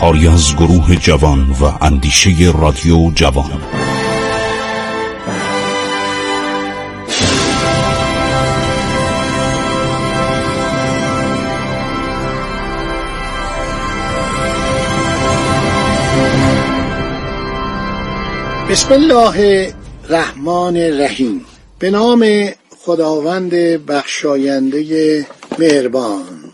کاری از گروه جوان و اندیشه رادیو جوان. بسم الله الرحمن الرحیم. به نام خداوند بخشاینده مهربان.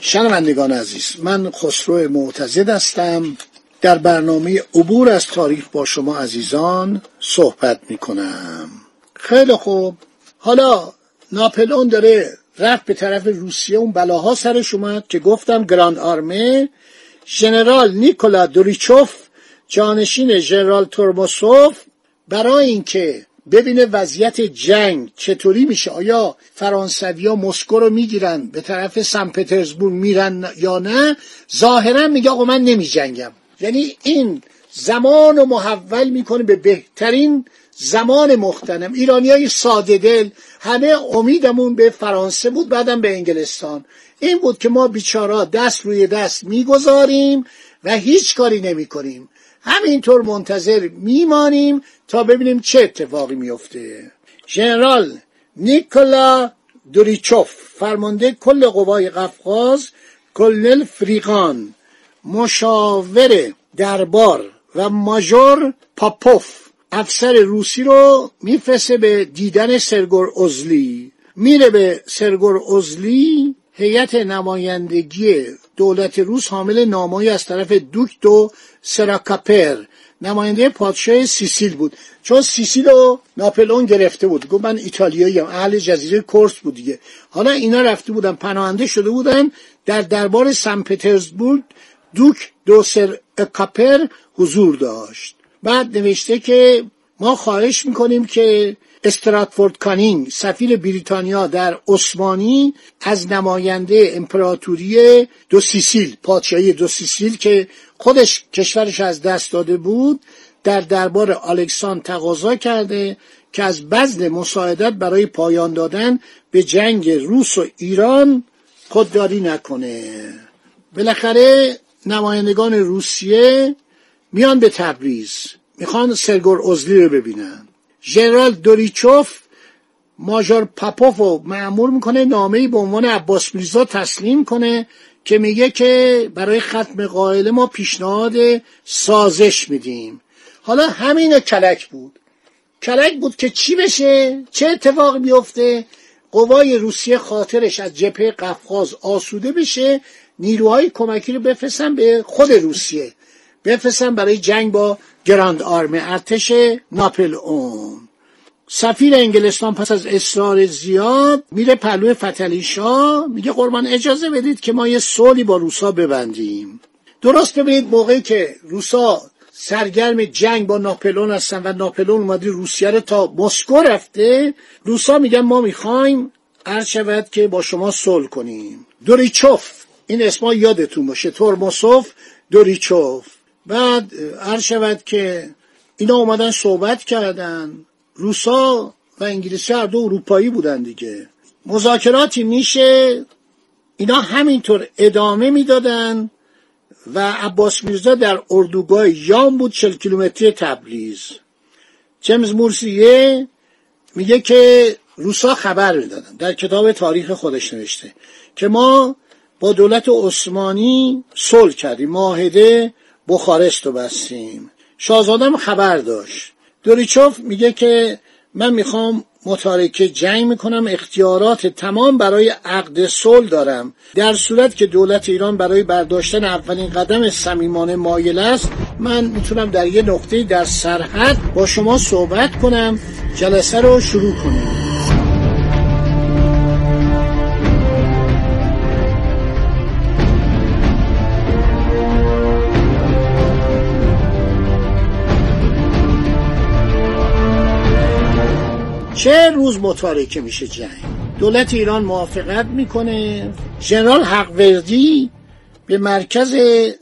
شنوندگان عزیز من خسرو معتزد هستم. در برنامه عبور از تاریخ با شما عزیزان صحبت می کنم خیلی خوب. حالا ناپلئون داره رفت به طرف روسیه اون بلاها سرش اومد که گفتم گراند آرمه ژنرال نیکولا دوریچوف جانشین ژنرال تورموسوف برای اینکه ببینه وضعیت جنگ چطوری میشه. آیا فرانسویا مسکو رو می‌گیرن به طرف سن پترزبورگ میرن یا نه؟ ظاهرا میگه آقا من نمی جنگم یعنی این زمان رو محول می‌کنه به بهترین زمان مختنم. ایرانی های ساده دل همه امیدمون به فرانسه بود بعدم به انگلستان. این بود که ما بیچارا دست روی دست می‌گذاریم و هیچ کاری نمی کنیم همینطور منتظر میمانیم تا ببینیم چه اتفاقی میفته. ژنرال نیکولا دوریچوف فرمانده کل قوای قفقاز کلنل فریقان مشاور دربار و ماژور پاپوف. افسر روسی رو میفرسته به دیدن سرگور ازلی میره به سرگور ازلی هیئت نمایندگی دولت روس حامل نامایی از طرف دوک دو سراکاپر. نماینده پادشاه سیسیل بود. چون سیسیل رو ناپلئون گرفته بود. گفت من ایتالیایی اهل جزیره کورس بود دیگه. حالا اینا رفته بودن پناهنده شده بودن در دربار سن پترزبورگ. دوک دو سراکاپریولا حضور داشت. بعد نوشته که ما خواهش می‌کنیم که استراتفورد کانینگ سفیر بریتانیا در عثمانی از نماینده امپراتوری دو سیسیل پادشاهی دو سیسیل که خودش کشورش از دست داده بود در دربار الکساندر تقاضا کرده که از بذل مساعدت برای پایان دادن به جنگ روس و ایران خودداری نکنه. بالاخره نمایندگان روسیه میان به تبریز. می‌خوان سرگور ازلی رو ببینن. ژنرال دوریچوف ماژور پاپوف رو معمور می‌کنه نامه به عنوان عباس میرزا تسلیم کنه که میگه که برای ختم غائله ما پیشنهاد سازش میدیم. حالا همین کلک بود. کلک بود که چی بشه؟ چه اتفاقی بیفته؟ قوای روسیه خاطرش از جبهه قفقاز آسوده بشه؟ نیروهای کمکی رو بفرستن به خود روسیه. بفرستن برای جنگ با Grande Armée ارتش ناپلئون سفیر انگلستان پس از اصرار زیاد میره پهلو فتحعلی شاه میگه قربان اجازه بدید که ما یه صلحی با روسا ببندیم. درست ببینید موقعی که روسا سرگرم جنگ با ناپلون هستن و ناپلون اومده روسیه رو تا مسکو رفته روسا میگن ما می‌خوایم عرض شود که با شما صلح کنیم. دوریچوف این اسما یادتون باشه تورموسوف دوریچوف. بعد عرض شود که اینا اومدن صحبت کردن. روسا و انگلیسی هر دو اروپایی بودن دیگه. مذاکراتی میشه. اینا همینطور ادامه می‌دادن و عباس میرزا در اردوگاه یام بود چل کیلومتری تبریز. جیمز مورسیه میگه که روسا خبر می‌دادن. در کتاب تاریخ خودش نوشته که ما با دولت عثمانی صلح کردیم. معاهده بخارست رو بستیم. شاهزادم خبر داشت. دوریچوف میگه که من می‌خوام متارکه جنگ می‌کنم اختیارات تمام برای عقد صلح دارم. در صورت که دولت ایران برای برداشتن اولین قدم صمیمانه مایل است من می‌تونم در یه نقطه در سرحد با شما صحبت کنم جلسه رو شروع کنیم چه روز متارکه میشه جنگ. دولت ایران موافقت می‌کنه. ژنرال حقوردی به مرکز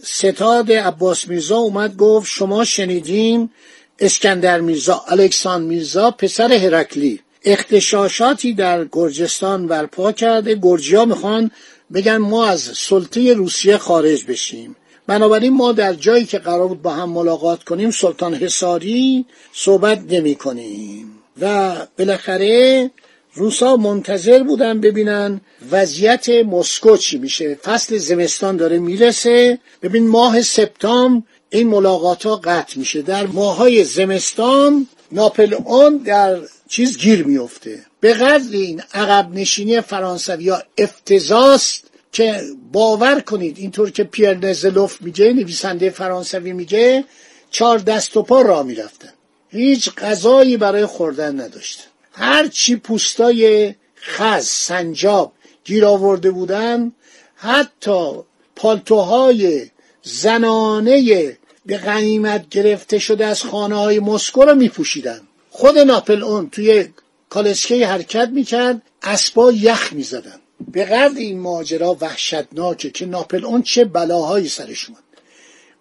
ستاد عباس میرزا اومد گفت شما شنیدیم اسکندر میرزا الکسان میرزا پسر هرکلی. اختشاشاتی در گرجستان برپا کرده. گرجیا می‌خوان بگن ما از سلطه روسیه خارج بشیم. بنابراین ما در جایی که قرار بود با هم ملاقات کنیم سلطان حساری صحبت نمی کنیم و بالاخره روسا منتظر بودن ببینن وضعیت مسکو چی میشه. فصل زمستان داره می‌رسه. ببین ماه سپتامبر این ملاقات ها قطع میشه. در ماهای زمستان ناپلئون در چیز گیر میفته به قدر این عقب نشینی فرانسوی ها افتضاست که باور کنید اینطور که پیر نزلوف میگه نویسنده فرانسوی میگه چهار دست و پا را می‌رفتن. هیچ غذایی برای خوردن نداشتن هر چی پوستای خز سنجاب گیر آورده بودن حتی پالتوهای زنانه به غنیمت گرفته شده از خانه های مسکو رو می پوشیدن. خود ناپل اون توی کالسکه حرکت می‌کرد اسبا یخ می‌زدن. به قدر این ماجرا وحشتناکه که ناپل اون چه بلاهایی سرش اومد.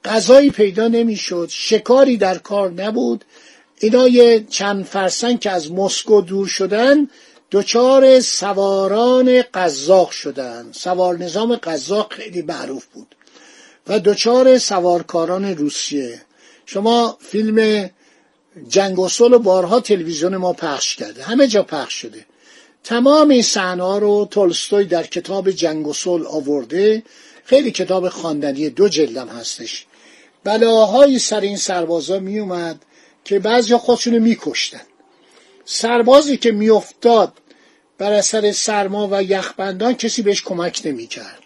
غذایی پیدا نمی‌شد شکاری در کار نبود. اینا یه چند فرسنگ که از مسکو دور شدن دچار سواران قزاق شدن. سوار نظام قزاق خیلی معروف بود و دچار سوارکاران روسیه. شما فیلم جنگ و و بارها تلویزیون ما پخش کرده. همه جا پخش شده. تمام این صحنه رو تولستوی در کتاب جنگ و آورده. خیلی کتاب خواندنی دو جلدم هستش. بلاهای سر این سربازا می اومد که بعضی خودشونو میکشتن. سربازی که میافتاد بر اثر سرما و یخبندان کسی بهش کمک نمی‌کرد.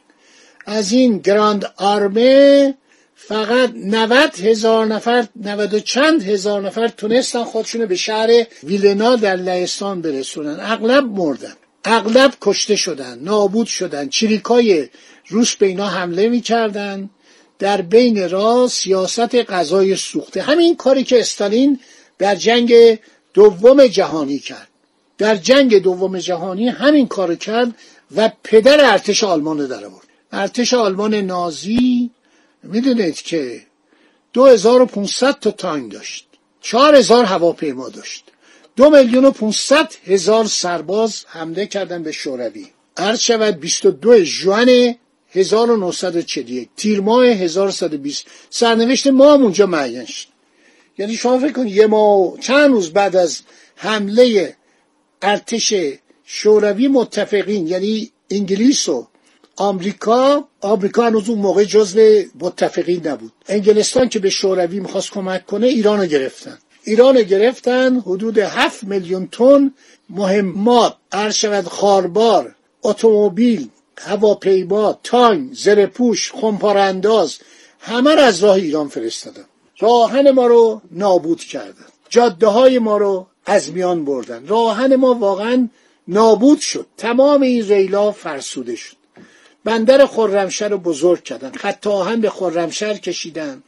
از این گراند آرمه فقط 90 هزار نفر 90 و چند هزار نفر تونستن خودشونو به شهر ویلنا در لهستان برسونن. اغلب مردن. اغلب کشته شدن نابود شدن. چریکای روس به اینا حمله می‌کردن. در بین راه سیاست غذای سوخته. همین کاری که استالین در جنگ دوم جهانی کرد. در جنگ دوم جهانی همین کار کرد و پدر ارتش آلمان در آورد. ارتش آلمان نازی می‌دونید که 2500 تا تانک داشت. 4000 هواپیما داشت. دو میلیون و 500 هزار سرباز حمله کردن به شوروی. عرض شود 22 جوان 1941 تیر ماه 1120 سرنوشت ما هم اونجا معین شد. یعنی شما فکر کنید یه ما چند روز بعد از حمله ارتش شوروی متفقین یعنی انگلیس و آمریکا آمریکا هنوز اون موقع جزو متفقین نبود. انگلستان که به شوروی می‌خواست کمک کنه ایران رو گرفتن. ایران رو گرفتن حدود 7 میلیون تن مهمات عرض شود خاربار اتومبیل هواپیما تانک زرپوش خمپارانداز همه را از راه ایران فرستادن. راهن ما رو نابود کردن. جاده های ما رو از میان بردن. راهن ما واقعا نابود شد. تمام این ریلا فرسوده شد. بندر خرمشهر رو بزرگ کردن. خط آهن به خرمشهر کشیدن.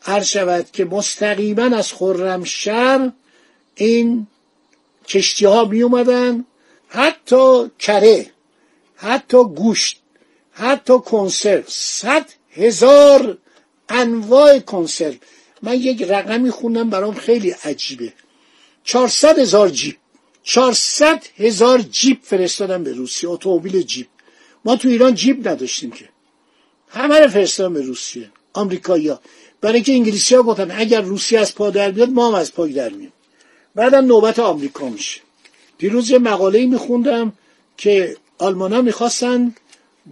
هر شود که مستقیما از خرمشهر این کشتی ها می اومدن حتی کره حتی گوشت حتی کنسرو صد هزار انواع کنسرو. من یک رقمی خوندم برام خیلی عجیبه. چهارصد هزار جیب چهارصد هزار جیب فرستادن به روسیه اتومبیل جیب. ما تو ایران جیب نداشتیم که. همه رو فرستادن به روسیه آمریکایی‌ها. برای اینکه انگلیسی ها گفتن اگر روسیه از پا در بیاد ما هم از پای در مییم بعدم نوبت آمریکا میشه. دیروز یه مقاله میخوندم که آلمان می‌خواستن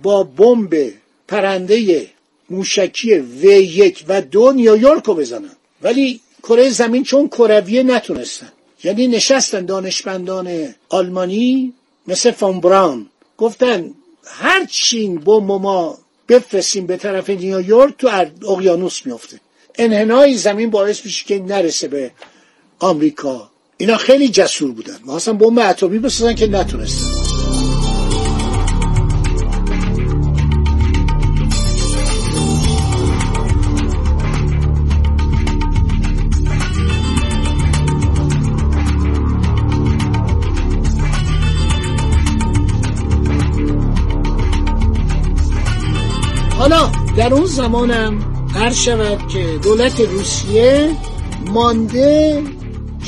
با بمب پرنده موشکی و یک و دو نیویورک رو بزنن. ولی کره زمین چون کرویه نتونستن. یعنی نشستن دانشمندان آلمانی مثل فون براون. گفتن هر چین بمب ما بفرستیم به طرف نیویورک تو اقیانوس میفته انحنای زمین باعث میشه که نرسه به آمریکا. اینا خیلی جسور بودن. ما اصلا بمب اتمی بسازن که نتونستن. حالا در اون زمانم هر شود که دولت روسیه مانده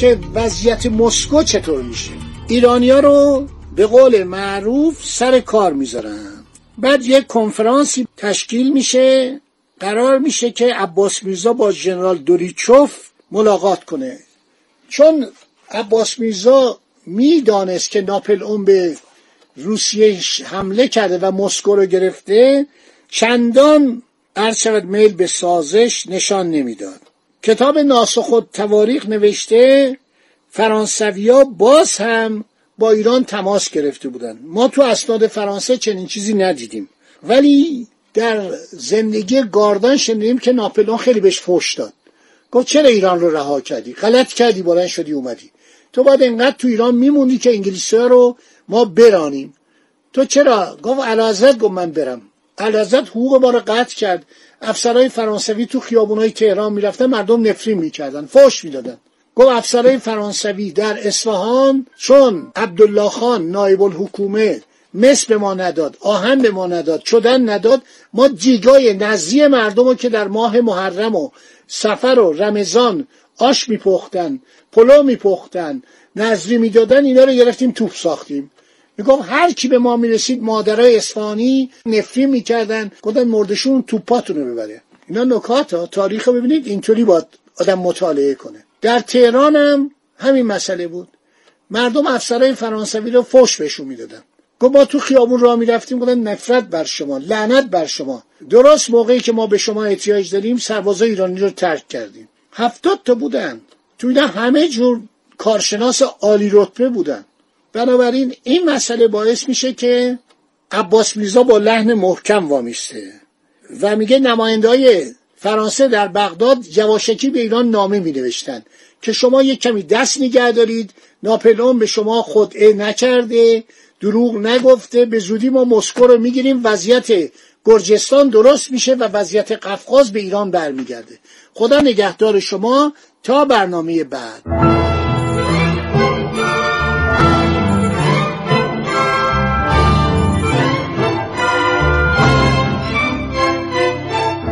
که وضعیت مسکو چطور میشه. ایرانیا رو به قول معروف سر کار می‌ذارن. بعد یک کنفرانسی تشکیل میشه. قرار میشه که عباس میرزا با ژنرال دوریچوف ملاقات کنه. چون عباس میرزا می‌دانست که ناپل اون به روسیه حمله کرده و مسکو رو گرفته چندان عرض شود میل به سازش نشان نمی‌داد. کتاب ناسخ تواریخ نوشته فرانسویا باز هم با ایران تماس گرفته بودن. ما تو اسناد فرانسه چنین چیزی ندیدیم. ولی در زندگی گاردان شنیدیم که ناپلون خیلی بهش فوش داد. گفت چرا ایران رو رها کردی؟ غلط کردی بلند شدی اومدی. تو باید انقدر تو ایران میموندی که انگلیسی رو ما برانیم. تو چرا؟ گفت علازت گفت من برم. علازت حقوق ما رو قطع کرد. افسرهای فرانسوی تو خیابونای تهران می‌رفتن مردم نفرین می‌کردن فوش می‌دادن. گفت افسرهای فرانسوی در اصفهان چون عبدالله خان نایب الحکومه مس به ما نداد آهن به ما نداد چدن نداد ما جیگای نزی مردم رو که در ماه محرم و سفر و رمضان آش میپختن پلو میپختن نظری می‌دادن اینا رو گرفتیم توپ ساختیم. میگم هر کی به ما می‌رسید مادرای اصفهانی نفرین می‌کردن. گفتن مردشون توپاتون رو ببره اینا نکات ها. تاریخ رو ببینید اینطوری باید آدم مطالعه کنه. در تهران هم همین مسئله بود. مردم افسرهای فرانسوی رو فوش بهشون می‌دادن. گفت ما تو خیابون راه می‌رفتیم. گفتن نفرت بر شما لعنت بر شما. درست موقعی که ما به شما احتیاج داریم سربازای ایرانی رو ترک کردیم. هفتاد تا بودن. تو اینا همه جور کارشناس عالی رتبه بودن. بنابراین این مسئله باعث میشه که عباس میرزا با لحن محکم وامیسته و میگه نماینده های فرانسه در بغداد جواشکی به ایران نامه می نوشتن که شما یک کمی دست نگه دارید ناپلئون به شما خدعه نکرده دروغ نگفته به زودی ما مسکو رو می‌گیریم وضعیت گرجستان درست میشه و وضعیت قفقاز به ایران برمیگرده. خدا نگهدار شما تا برنامه بعد.